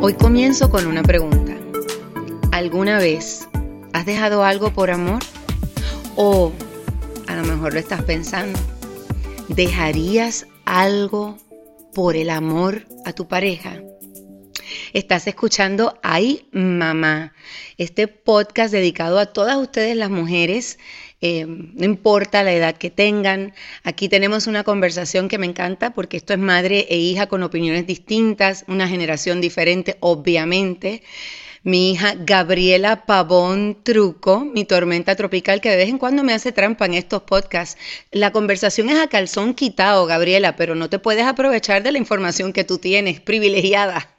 Hoy comienzo con una pregunta. ¿Alguna vez has dejado algo por amor? O a lo mejor lo estás pensando. ¿Dejarías algo por el amor a tu pareja? Estás escuchando Ay Mamá, este podcast dedicado a todas ustedes las mujeres eh, no importa la edad que tengan. Aquí tenemos una conversación que me encanta porque esto es madre e hija con opiniones distintas, una generación diferente, obviamente. Mi hija Gabriela Pavón Truco, mi tormenta tropical, que de vez en cuando me hace trampa en estos podcasts. La conversación es a calzón quitado, Gabriela, pero no te puedes aprovechar de la información que tú tienes, privilegiada.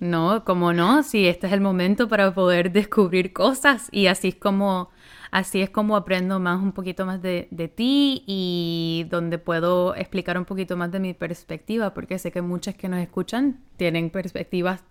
No, como no, si este es el momento para poder descubrir cosas y así es como Así es como aprendo más un poquito más de, ti y donde puedo explicar un poquito más de mi perspectiva, porque sé que muchas que nos escuchan tienen perspectivas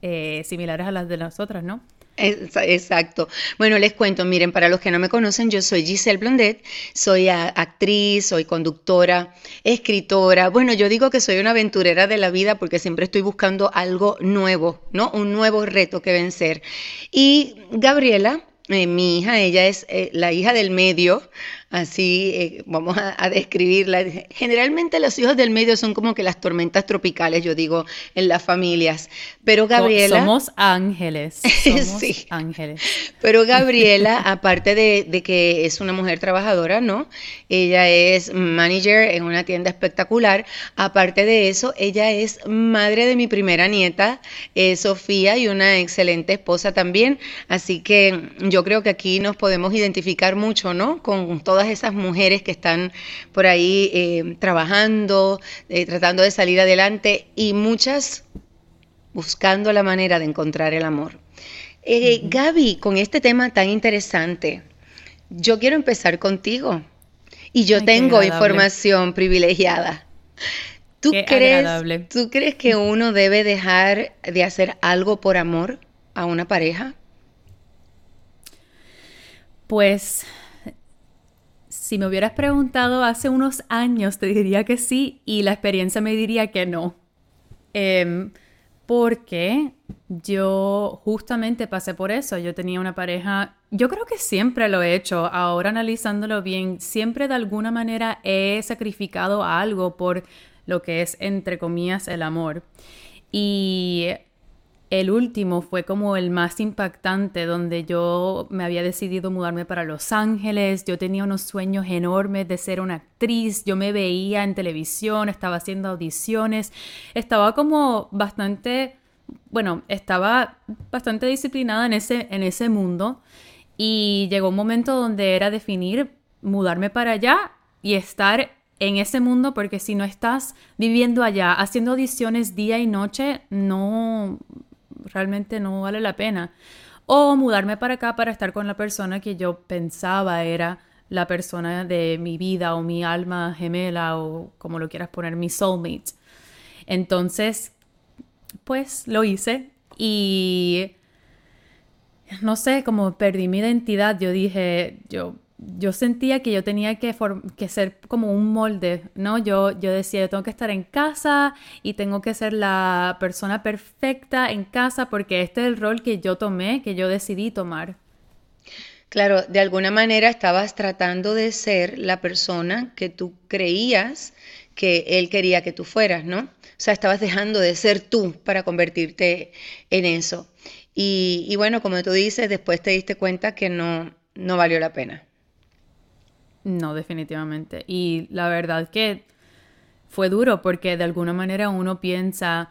eh, similares a las de nosotras, ¿no? Exacto. Bueno, les cuento, miren, para los que no me conocen, yo soy Giselle Blondet, soy actriz, soy conductora, escritora. Bueno, yo digo que soy una aventurera de la vida porque siempre estoy buscando algo nuevo, ¿no? Un nuevo reto que vencer. Y Gabriela, eh, mi hija, ella es eh, la hija del medio, así eh, vamos a, describirla. Generalmente los hijos del medio son como que las tormentas tropicales, yo digo, en las familias. Pero Gabriela... Somos ángeles. Somos sí. ángeles. Pero Gabriela, aparte de, que es una mujer trabajadora, ¿no? Ella es manager en una tienda espectacular. Aparte de eso, ella es madre de mi primera nieta, Sofía, y una excelente esposa también. Así que yo creo que aquí nos podemos identificar mucho, ¿no? Con todas esas mujeres que están por ahí eh, trabajando, eh, tratando de salir adelante y muchas buscando la manera de encontrar el amor. Eh, Gaby, con este tema tan interesante, yo quiero empezar contigo y yo tengo información privilegiada. ¿Tú crees, ¿Tú crees que uno debe dejar de hacer algo por amor a una pareja? Pues si me hubieras preguntado hace unos años, te diría que sí y la experiencia me diría que no. Em, porque yo justamente pasé por eso. Yo tenía una pareja, yo creo que siempre lo he hecho, ahora analizándolo bien, siempre de alguna manera he sacrificado algo por lo que es, entre comillas, el amor. Y el último fue como el más impactante, donde yo me había decidido mudarme para Los Ángeles, yo tenía unos sueños enormes de ser una actriz, yo me veía en televisión, estaba haciendo audiciones, estaba como bastante, bueno, estaba bastante disciplinada en ese, en ese mundo. Y llegó un momento donde era definir mudarme para allá y estar en ese mundo porque si no estás viviendo allá, haciendo audiciones día y noche, no, realmente no vale la pena. O mudarme para acá para estar con la persona que yo pensaba era la persona de mi vida o mi alma gemela o como lo quieras poner, mi soulmate. Entonces, pues lo hice y no sé, como perdí mi identidad, yo dije, yo yo sentía que yo tenía que, que, ser como un molde, ¿no? Yo, yo decía, yo tengo que estar en casa y tengo que ser la persona perfecta en casa porque este es el rol que yo tomé, que yo decidí tomar. Claro, de alguna manera estabas tratando de ser la persona que tú creías que él quería que tú fueras, ¿no? O sea, estabas dejando de ser tú para convertirte en eso. Y, y bueno, como tú dices, después te diste cuenta que no, no valió la pena. No, definitivamente. Y la verdad que fue duro porque de alguna manera uno piensa,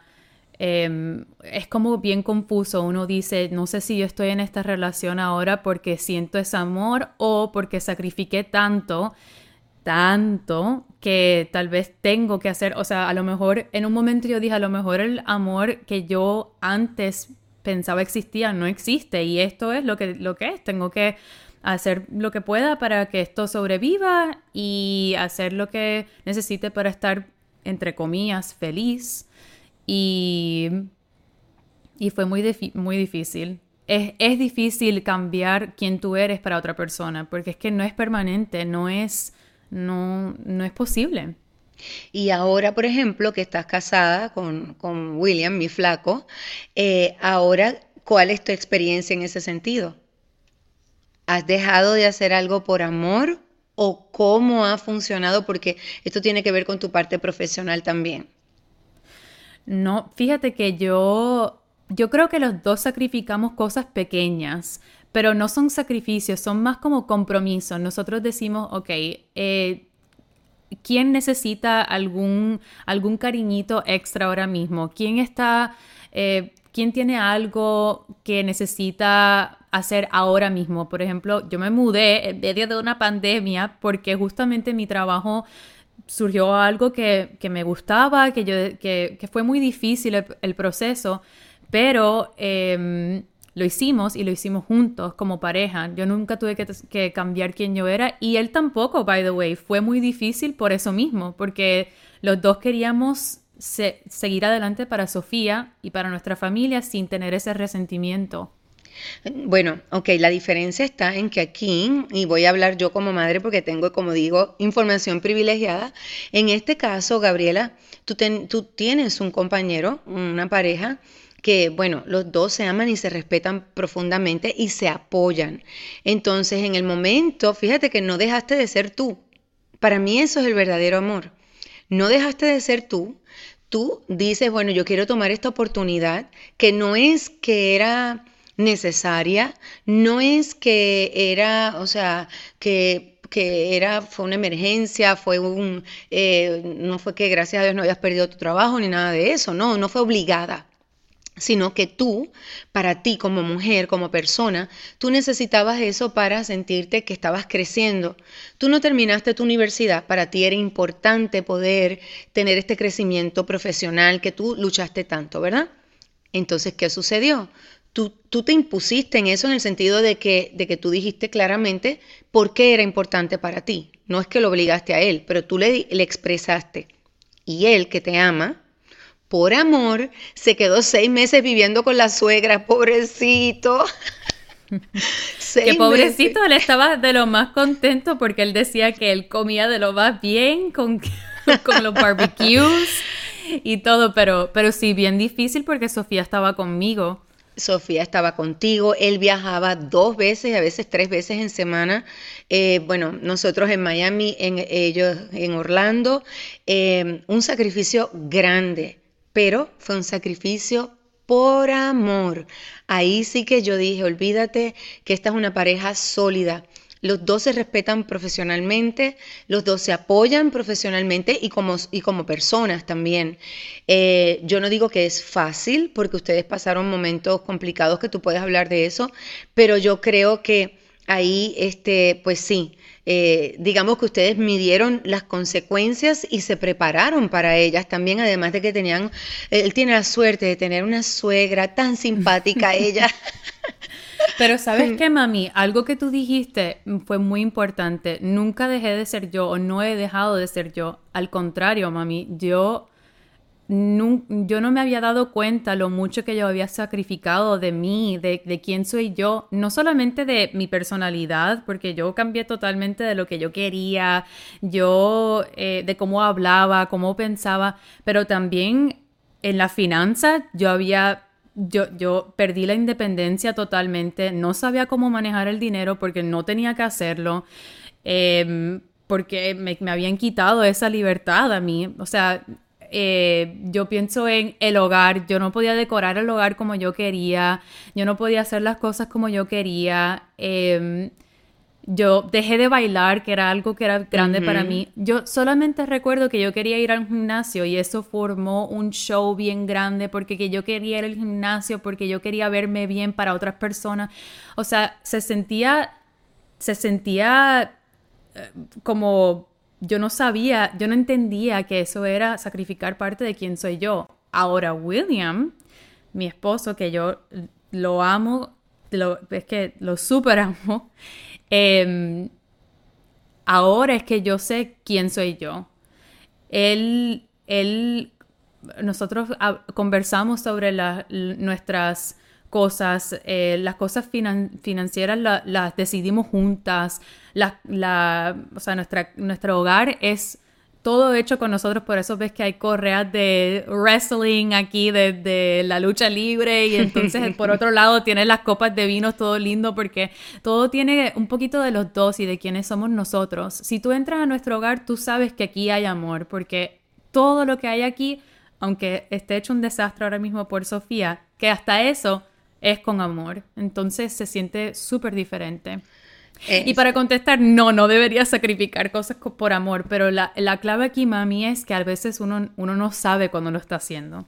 em, es como bien confuso, uno dice, no sé si yo estoy en esta relación ahora porque siento ese amor o porque sacrifiqué tanto, tanto que tal vez tengo que hacer, o sea, a lo mejor en un momento yo dije, a lo mejor el amor que yo antes pensaba existía no existe. Y esto es lo que, lo que es, tengo que hacer lo que pueda para que esto sobreviva y hacer lo que necesite para estar, entre comillas, feliz. Y, y fue muy, muy difícil. Es, es, difícil cambiar quien tú eres para otra persona, porque es que no es permanente, no es, no, no es posible. Y ahora, por ejemplo, que estás casada con, con William, mi flaco, eh, ahora, ¿cuál es tu experiencia en ese sentido? ¿Has dejado de hacer algo por amor o cómo ha funcionado? Porque esto tiene que ver con tu parte profesional también. No, fíjate que yo, yo creo que los dos sacrificamos cosas pequeñas, pero no son sacrificios, son más como compromisos. Nosotros decimos, ok, eh, ¿quién necesita algún, algún cariñito extra ahora mismo? ¿Quién está, eh, quién tiene algo que necesita hacer ahora mismo? Por ejemplo, yo me mudé en medio de una pandemia porque justamente mi trabajo surgió algo que, me gustaba, que, yo, que, fue muy difícil el, proceso, pero em, lo hicimos y lo hicimos juntos como pareja. Yo nunca tuve que, cambiar quién yo era y él tampoco, by the way. Fue muy difícil por eso mismo, porque los dos queríamos seguir adelante para Sofía y para nuestra familia sin tener ese resentimiento. Bueno, ok, la diferencia está en que aquí, y voy a hablar yo como madre porque tengo, como digo, información privilegiada, en este caso, Gabriela, tú tienes un compañero, una pareja, que, bueno, los dos se aman y se respetan profundamente y se apoyan. Entonces, en el momento, fíjate que no dejaste de ser tú. Para mí eso es el verdadero amor. No dejaste de ser tú. Tú dices, bueno, yo quiero tomar esta oportunidad, que no es que era necesaria, no es que era, o sea, que, que era, fue una emergencia, fue un, eh, no fue que gracias a Dios no habías perdido tu trabajo ni nada de eso, no, no fue obligada sino que tú, para ti como mujer, como persona, tú necesitabas eso para sentirte que estabas creciendo. Tú no terminaste tu universidad, para ti era importante poder tener este crecimiento profesional que tú luchaste tanto, ¿verdad? Entonces, ¿qué sucedió? Tú, tú, te impusiste en eso en el sentido de que, de que tú dijiste claramente por qué era importante para ti. No es que lo obligaste a él, pero tú le, le expresaste. Y él, que te ama, por amor, se quedó seis meses viviendo con la suegra, pobrecito. que pobrecito, él estaba de lo más contento porque él decía que él comía de lo más bien con, con los barbecues y todo, pero, pero sí, bien difícil porque Sofía estaba conmigo. Sofía estaba contigo, él viajaba dos veces, a veces tres veces en semana. Eh, bueno, nosotros en Miami, en, ellos en Orlando, eh, un sacrificio grande, pero fue un sacrificio por amor. Ahí sí que yo dije, olvídate que esta es una pareja sólida. Los dos se respetan profesionalmente, los dos se apoyan profesionalmente y como, y como personas también. Eh, yo no digo que es fácil porque ustedes pasaron momentos complicados que tú puedes hablar de eso, pero yo creo que ahí, este, pues sí, eh, digamos que ustedes midieron las consecuencias y se prepararon para ellas también, además de que tenían, él tiene la suerte de tener una suegra tan simpática ella. Pero sabes qué, mami, algo que tú dijiste fue muy importante. Nunca dejé de ser yo o no he dejado de ser yo. Al contrario, mami, yo yo no me había dado cuenta lo mucho que yo había sacrificado de mí, de, de, quién soy yo, no solamente de mi personalidad, porque yo cambié totalmente de lo que yo quería, yo eh, de cómo hablaba, cómo pensaba, pero también en la finanza yo había yo, yo perdí la independencia totalmente, no sabía cómo manejar el dinero porque no tenía que hacerlo, em, porque me, me, habían quitado esa libertad a mí. O sea, eh, yo pienso en el hogar, yo no podía decorar el hogar como yo quería, yo no podía hacer las cosas como yo quería. Em, yo dejé de bailar, que era algo que era grande para mí. Yo solamente recuerdo que yo quería ir al gimnasio y eso formó un show bien grande porque que yo quería ir al gimnasio, porque yo quería verme bien para otras personas. O sea, se sentía, se sentía eh, como yo no sabía, yo no entendía que eso era sacrificar parte de quién soy yo. Ahora William, mi esposo, que yo lo amo, es que lo super amo, Em, ahora es que yo sé quién soy yo. Él, él, nosotros conversamos sobre nuestras cosas, eh, las cosas financieras las decidimos juntas, la, o sea, nuestra, nuestro hogar es todo hecho con nosotros, por eso ves que hay correas de wrestling aquí, de, la lucha libre, y entonces por otro lado tiene las copas de vinos, todo lindo, porque todo tiene un poquito de los dos y de quiénes somos nosotros. Si tú entras a nuestro hogar, tú sabes que aquí hay amor, porque todo lo que hay aquí, aunque esté hecho un desastre ahora mismo por Sofía, que hasta eso es con amor. Entonces se siente súper diferente. Y para contestar, no, no debería sacrificar cosas por amor, pero la, clave aquí, mami, es que a veces uno, uno no sabe cuando lo está haciendo.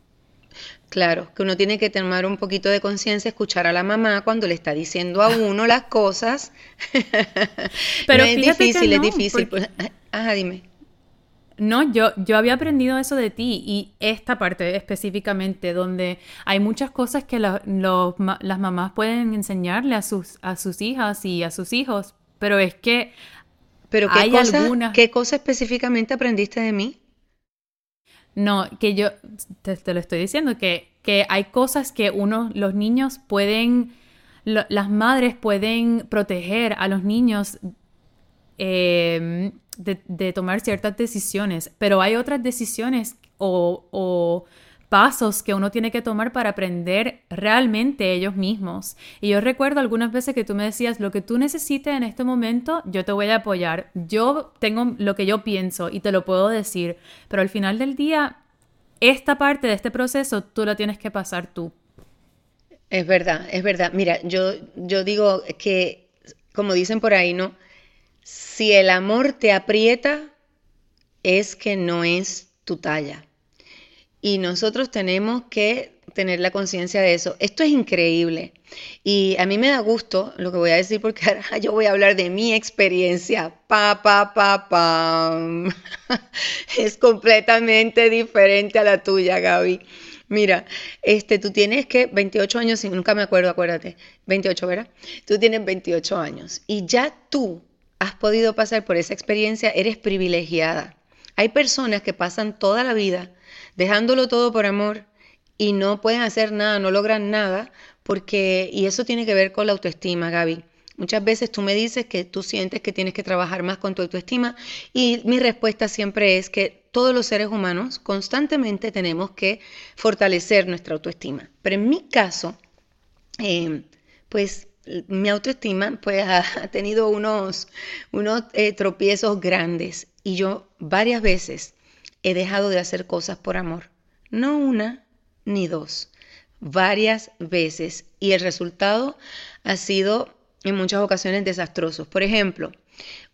Claro, que uno tiene que tomar un poquito de conciencia, escuchar a la mamá cuando le está diciendo a uno las cosas. Pero es difícil, es difícil. Pues, ajá, dime. No, yo, yo había aprendido eso de ti y esta parte específicamente, donde hay muchas cosas que las mamás pueden enseñarle a sus, a sus hijas y a sus hijos, pero es que ¿Pero qué hay cosa, ¿Qué cosa específicamente aprendiste de mí? No, que yo te, lo estoy diciendo, que, que, hay cosas que uno, los niños pueden, las madres pueden proteger a los niños eh, de, tomar ciertas decisiones, pero hay otras decisiones o, pasos que uno tiene que tomar para aprender realmente ellos mismos. Y yo recuerdo algunas veces que tú me decías, lo que tú necesites en este momento, yo te voy a apoyar. Yo tengo lo que yo pienso y te lo puedo decir, pero al final del día, esta parte de este proceso tú la tienes que pasar tú. Es verdad, es verdad. Mira, yo, yo digo que, como dicen por ahí, ¿no? Si el amor te aprieta, es que no es tu talla. Y nosotros tenemos que tener la conciencia de eso. Esto es increíble. Y a mí me da gusto lo que voy a decir porque ahora yo voy a hablar de mi experiencia. Pa, pa, pa. Es completamente diferente a la tuya, Gaby. Mira, este, tú tienes que 28 años, y nunca me acuerdo, acuérdate, 28, ¿verdad? Tú tienes 28 años y ya tú has podido pasar por esa experiencia, eres privilegiada. Hay personas que pasan toda la vida dejándolo todo por amor y no pueden hacer nada, no logran nada, porque, y eso tiene que ver con la autoestima, Gaby. Muchas veces tú me dices que tú sientes que tienes que trabajar más con tu autoestima y mi respuesta siempre es que todos los seres humanos constantemente tenemos que fortalecer nuestra autoestima. Pero en mi caso, eh, pues mi autoestima pues ha tenido unos, unos eh, tropiezos grandes y yo varias veces he dejado de hacer cosas por amor. No una ni dos, varias veces. Y el resultado ha sido en muchas ocasiones desastroso. Por ejemplo,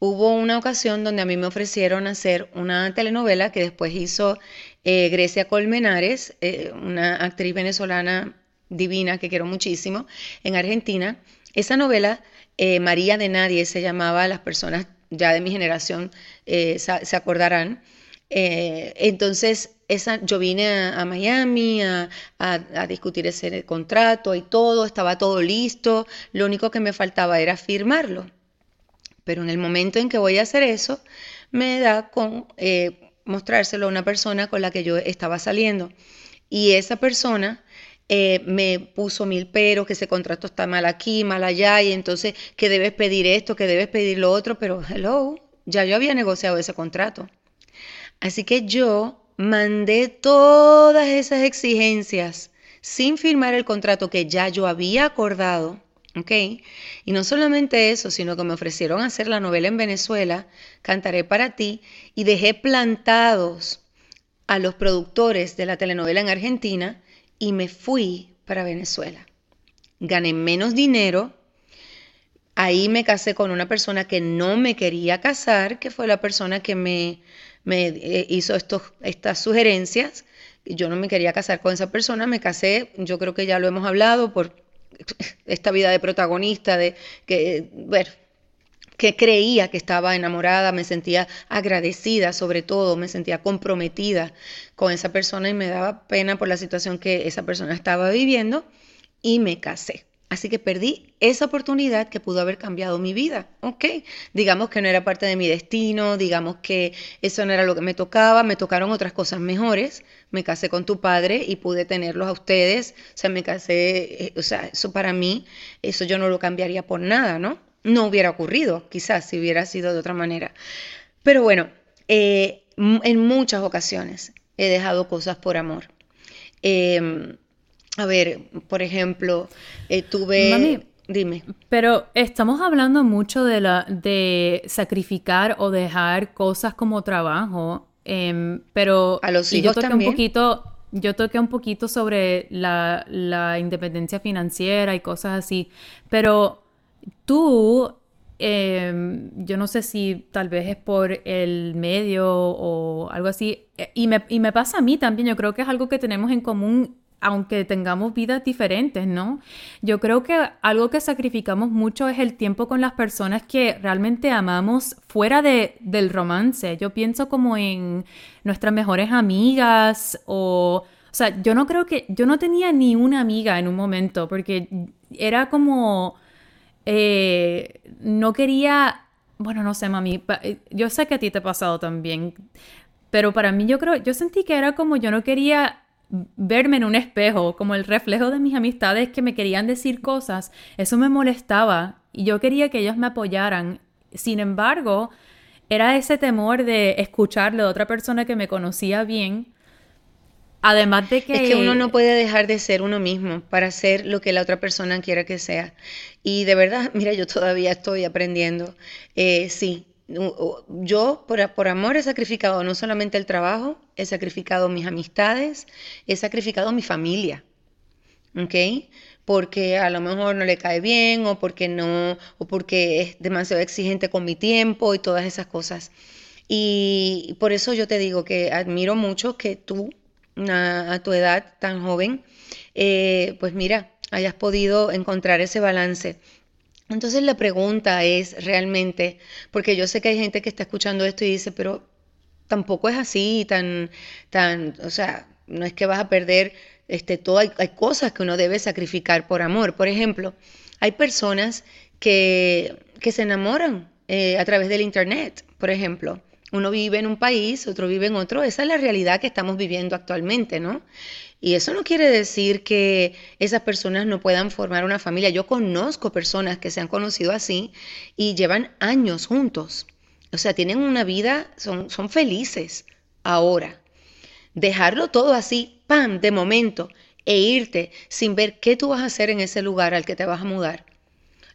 hubo una ocasión donde a mí me ofrecieron hacer una telenovela que después hizo eh, Grecia Colmenares, eh, una actriz venezolana divina que quiero muchísimo, en Argentina esa novela, eh, María de Nadie, se llamaba, las personas ya de mi generación eh, se acordarán. Eh, entonces, esa, yo vine a, Miami a, discutir ese contrato y todo, estaba todo listo, lo único que me faltaba era firmarlo. Pero en el momento en que voy a hacer eso, me da con mostrárselo a una persona con la que yo estaba saliendo. Y esa persona eh, me puso mil peros, que ese contrato está mal aquí, mal allá, y entonces que debes pedir esto, que debes pedir lo otro, pero hello, ya yo había negociado ese contrato. Así que yo mandé todas esas exigencias sin firmar el contrato que ya yo había acordado. ¿ok? Y no solamente eso, sino que me ofrecieron hacer la novela en Venezuela, Cantaré para ti, y dejé plantados a los productores de la telenovela en Argentina y me fui para Venezuela. Gané menos dinero. Ahí me casé con una persona que no me quería casar, que fue la persona que me, me eh, hizo estos, estas sugerencias. Yo no me quería casar con esa persona, me casé, yo creo que ya lo hemos hablado, por esta vida de protagonista, de que, bueno, que creía que estaba enamorada, me sentía agradecida sobre todo, me sentía comprometida con esa persona y me daba pena por la situación que esa persona estaba viviendo y me casé. Así que perdí esa oportunidad que pudo haber cambiado mi vida, ¿ok? Digamos que no era parte de mi destino, digamos que eso no era lo que me tocaba, me tocaron otras cosas mejores, me casé con tu padre y pude tenerlos a ustedes, o sea, me casé, eh, o sea, eso para mí, eso yo no lo cambiaría por nada, ¿no? No hubiera ocurrido, quizás si hubiera sido de otra manera. Pero bueno, eh, en muchas ocasiones he dejado cosas por amor. Em, a ver, por ejemplo, eh, tuve... Dime. Pero estamos hablando mucho de la de sacrificar o dejar cosas como trabajo, em, pero a los hijos yo toqué un poquito, yo toqué un poquito sobre la, la independencia financiera y cosas así, pero tú Em, yo no sé si tal vez es por el medio o algo así. Eh, y me, y me pasa a mí también, yo creo que es algo que tenemos en común aunque tengamos vidas diferentes, ¿no? Yo creo que algo que sacrificamos mucho es el tiempo con las personas que realmente amamos fuera de, del romance. Yo pienso como en nuestras mejores amigas o... O sea, yo no creo que... Yo no tenía ni una amiga en un momento porque era como eh, no quería, bueno, no sé, mami, eh, yo sé que a ti te ha pasado también, pero para mí yo creo, yo sentí que era como yo no quería verme en un espejo, como el reflejo de mis amistades que me querían decir cosas, eso me molestaba y yo quería que ellos me apoyaran. Sin embargo, era ese temor de escucharlo de otra persona que me conocía bien Además de que... Es que uno no puede dejar de ser uno mismo para ser lo que la otra persona quiera que sea. Y de verdad, mira, yo todavía estoy aprendiendo. Eh, sí, yo por, por, amor he sacrificado no solamente el trabajo, he sacrificado mis amistades, he sacrificado mi familia. ¿Ok? Porque a lo mejor no le cae bien o porque no, o porque es demasiado exigente con mi tiempo y todas esas cosas. Y por eso yo te digo que admiro mucho que tú a, tu edad tan joven, eh, pues mira, hayas podido encontrar ese balance. Entonces la pregunta es realmente, porque yo sé que hay gente que está escuchando esto y dice, pero tampoco es así, tan, tan, o sea, no es que vas a perder este, todo, hay, cosas que uno debe sacrificar por amor. Por ejemplo, hay personas que, que se enamoran eh, a través del Internet, por ejemplo. Uno vive en un país, otro vive en otro. Esa es la realidad que estamos viviendo actualmente, ¿no? Y eso no quiere decir que esas personas no puedan formar una familia. Yo conozco personas que se han conocido así y llevan años juntos. O sea, tienen una vida, son, son felices ahora. Dejarlo todo así, ¡pam!, de momento, e irte sin ver qué tú vas a hacer en ese lugar al que te vas a mudar.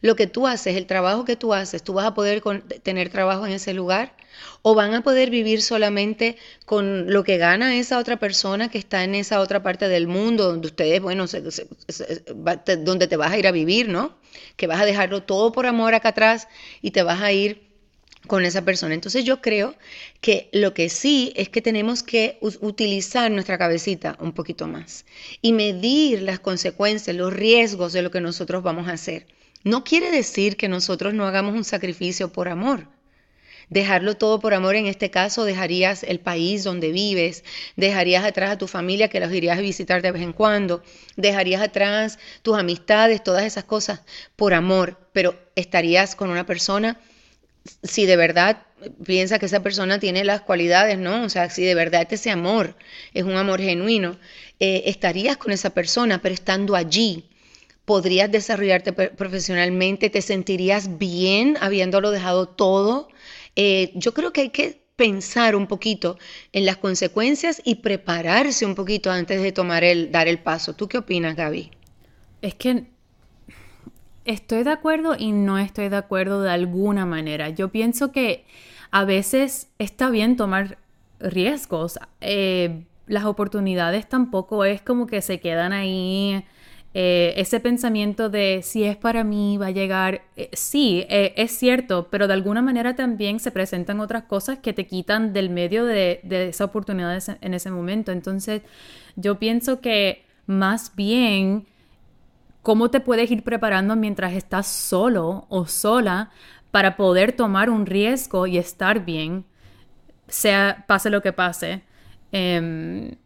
Lo que tú haces, el trabajo que tú haces, tú vas a poder tener trabajo en ese lugar o van a poder vivir solamente con lo que gana esa otra persona que está en esa otra parte del mundo donde ustedes, bueno, donde te vas a ir a vivir, ¿no? Que vas a dejarlo todo por amor acá atrás y te vas a ir con esa persona. Entonces yo creo que lo que sí es que tenemos que utilizar nuestra cabecita un poquito más y medir las consecuencias, los riesgos de lo que nosotros vamos a hacer. No quiere decir que nosotros no hagamos un sacrificio por amor dejarlo todo por amor, en este caso dejarías el país donde vives, dejarías atrás a tu familia que los irías a visitar de vez en cuando, dejarías atrás tus amistades, todas esas cosas por amor, pero estarías con una persona si de verdad piensa que esa persona tiene las cualidades, ¿no? O sea, si de verdad ese amor es un amor genuino, eh, estarías con esa persona, pero estando allí, podrías desarrollarte profesionalmente, te sentirías bien habiéndolo dejado todo, eh, yo creo que hay que pensar un poquito en las consecuencias y prepararse un poquito antes de tomar el, dar el paso. ¿Tú qué opinas, Gaby? Es que estoy de acuerdo y no estoy de acuerdo de alguna manera. Yo pienso que a veces está bien tomar riesgos. Eh, las oportunidades tampoco es como que se quedan ahí eh, ese pensamiento de si es para mí, va a llegar, eh, sí, eh, es cierto, pero de alguna manera también se presentan otras cosas que te quitan del medio de, de esa oportunidad en ese momento. Entonces, yo pienso que más bien, ¿cómo te puedes ir preparando mientras estás solo o sola para poder tomar un riesgo y estar bien, sea pase lo que pase? Em,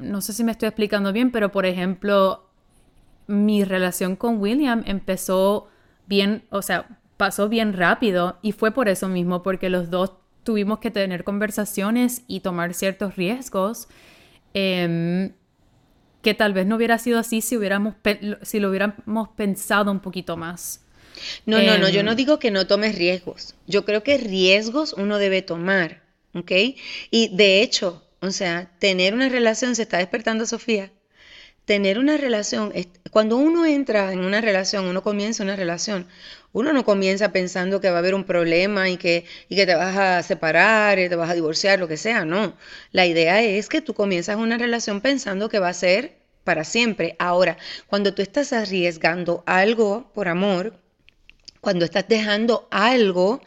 no sé si me estoy explicando bien, pero por ejemplo, mi relación con William empezó bien, o sea, pasó bien rápido y fue por eso mismo, porque los dos tuvimos que tener conversaciones y tomar ciertos riesgos em, que tal vez no hubiera sido así si, hubiéramos si lo hubiéramos pensado un poquito más. No, no, no, yo no em, digo que no tomes riesgos. Yo creo que riesgos uno debe tomar, ¿ok? Y de hecho, o sea, tener una relación, se está despertando Sofía, tener una relación, cuando uno entra en una relación, uno comienza una relación, uno no comienza pensando que va a haber un problema y que, y que te vas a separar, y te vas a divorciar, lo que sea, no. La idea es que tú comienzas una relación pensando que va a ser para siempre. Ahora, cuando tú estás arriesgando algo por amor, cuando estás dejando algo,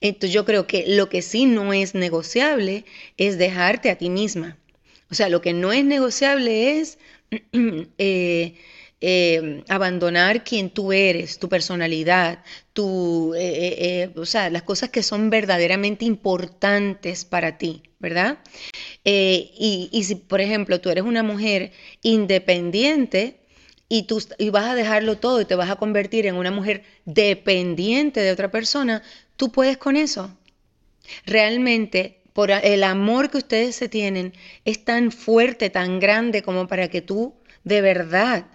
entonces yo creo que lo que sí no es negociable es dejarte a ti misma. O sea, lo que no es negociable es eh, eh, abandonar quien tú eres, tu personalidad, tu, eh, o sea, las cosas que son verdaderamente importantes para ti, ¿verdad? Y, y si, por ejemplo, tú eres una mujer independiente, y tú y vas a dejarlo todo y te vas a convertir en una mujer dependiente de otra persona, tú puedes con eso. Realmente, por el amor que ustedes se tienen, es tan fuerte, tan grande como para que tú de verdad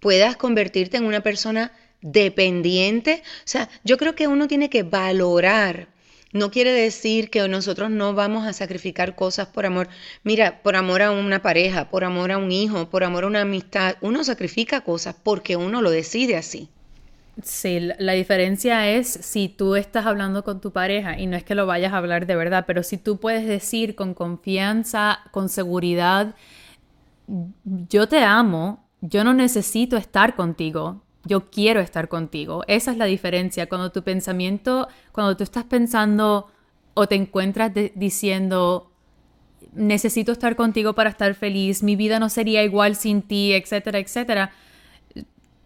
puedas convertirte en una persona dependiente. O sea, yo creo que uno tiene que valorar no quiere decir que nosotros no vamos a sacrificar cosas por amor. Mira, por amor a una pareja, por amor a un hijo, por amor a una amistad, uno sacrifica cosas porque uno lo decide así. Sí, la diferencia es si tú estás hablando con tu pareja y no es que lo vayas a hablar de verdad, pero si tú puedes decir con confianza, con seguridad, yo te amo, yo no necesito estar contigo, yo quiero estar contigo. Esa es la diferencia. Cuando tu pensamiento, cuando tú estás pensando o te encuentras diciendo, necesito estar contigo para estar feliz, mi vida no sería igual sin ti, etcétera, etcétera.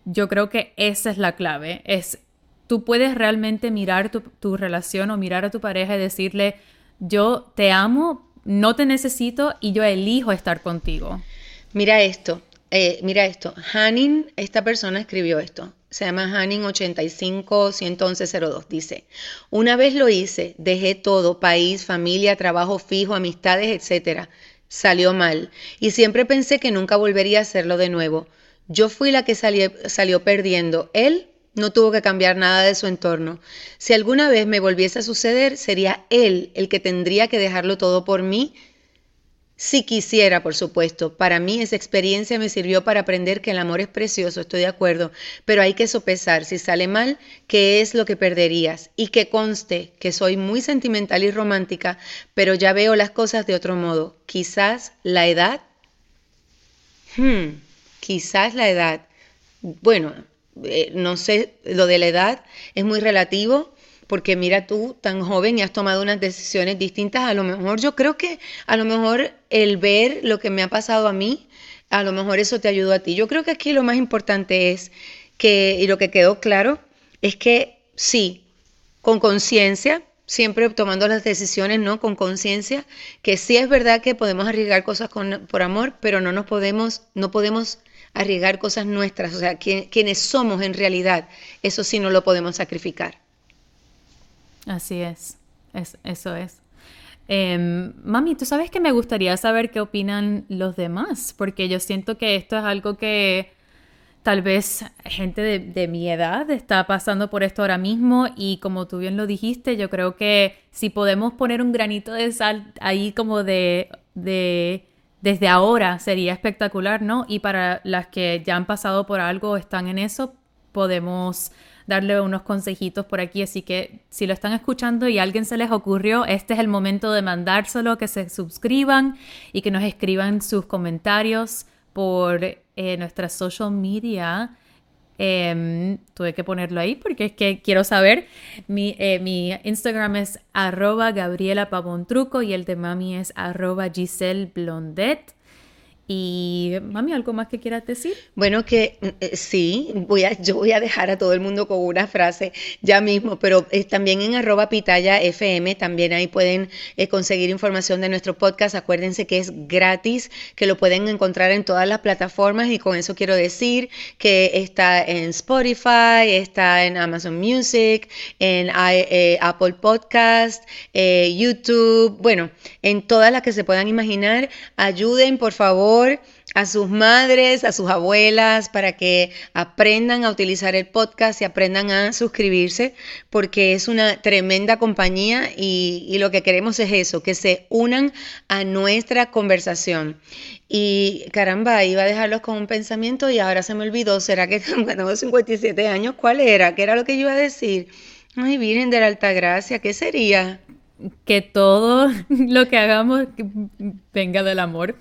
Yo creo que esa es la clave. Es, tú puedes realmente mirar tu, tu relación o mirar a tu pareja y decirle, yo te amo, no te necesito y yo elijo estar contigo. Mira esto, eh, mira esto, Hanning, esta persona escribió esto, se llama Hanning 85 111 dice, una vez lo hice, dejé todo, país, familia, trabajo fijo, amistades, etcétera. Salió mal y siempre pensé que nunca volvería a hacerlo de nuevo. Yo fui la que salió, perdiendo. Él no tuvo que cambiar nada de su entorno. Si alguna vez me volviese a suceder, sería él el que tendría que dejarlo todo por mí si quisiera, por supuesto. Para mí esa experiencia me sirvió para aprender que el amor es precioso, estoy de acuerdo, pero hay que sopesar si sale mal, qué es lo que perderías. Y que conste que soy muy sentimental y romántica, pero ya veo las cosas de otro modo. Quizás la edad. Hmm, quizás la edad. Bueno, eh, no sé, lo de la edad es muy relativo porque mira tú tan joven y has tomado unas decisiones distintas, a lo mejor yo creo que a lo mejor el ver lo que me ha pasado a mí, a lo mejor eso te ayudó a ti. Yo creo que aquí lo más importante es que, y lo que quedó claro, es que sí, con conciencia, siempre tomando las decisiones, ¿no? Con conciencia, que sí es verdad que podemos arriesgar cosas por amor, pero no nos podemos, no podemos arriesgar cosas nuestras, o sea, quienes somos en realidad, eso sí no lo podemos sacrificar. Así es, es eso es. Em, mami, tú sabes que me gustaría saber qué opinan los demás, porque yo siento que esto es algo que tal vez gente de, mi edad está pasando por esto ahora mismo y como tú bien lo dijiste, yo creo que si podemos poner un granito de sal ahí como de, de desde ahora sería espectacular, ¿no? Y para las que ya han pasado por algo o están en eso, podemos darle unos consejitos por aquí, así que si lo están escuchando y a alguien se les ocurrió, este es el momento de mandárselo, que se suscriban y que nos escriban sus comentarios por eh, nuestra social media. Em, tuve que ponerlo ahí porque es que quiero saber. Mi, eh, mi Instagram es arroba Gabriela Pavontruco y el de mami es arroba Giselle Blondet. Y mami, ¿algo más que quieras decir? Bueno, que eh, sí, voy a, yo voy a dejar a todo el mundo con una frase ya mismo, pero eh, también en arroba pitaya FM, también ahí pueden eh, conseguir información de nuestro podcast. Acuérdense que es gratis, que lo pueden encontrar en todas las plataformas y con eso quiero decir que está en Spotify, está en Amazon Music, en Apple Podcast, YouTube, bueno, en todas las que se puedan imaginar. Ayuden, por favor a sus madres, a sus abuelas, para que aprendan a utilizar el podcast y aprendan a suscribirse, porque es una tremenda compañía y, lo que queremos es eso, que se unan a nuestra conversación. Y caramba, iba a dejarlos con un pensamiento y ahora se me olvidó, ¿será que tengo 57 años? ¿Cuál era? ¿Qué era lo que yo iba a decir? Ay, Virgen de la Altagracia, ¿qué sería? Que todo lo que hagamos venga del amor.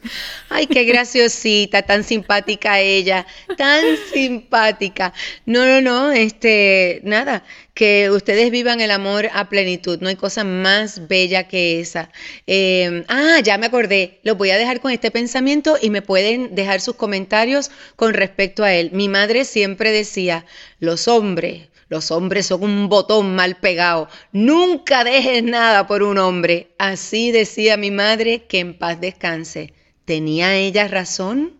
Ay, qué graciosita, tan simpática ella, tan simpática. No, no, no, este, nada, que ustedes vivan el amor a plenitud, no hay cosa más bella que esa. Em, ah, ya me acordé, los voy a dejar con este pensamiento y me pueden dejar sus comentarios con respecto a él. Mi madre siempre decía, los hombres, los hombres son un botón mal pegado. Nunca dejes nada por un hombre. Así decía mi madre, que en paz descanse. ¿Tenía ella razón?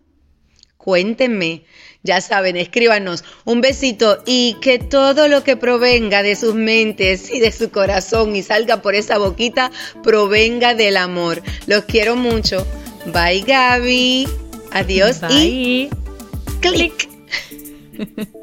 Cuéntenme. Ya saben, escríbanos un besito y que todo lo que provenga de sus mentes y de su corazón y salga por esa boquita provenga del amor. Los quiero mucho. Bye Gaby. Adiós y clic.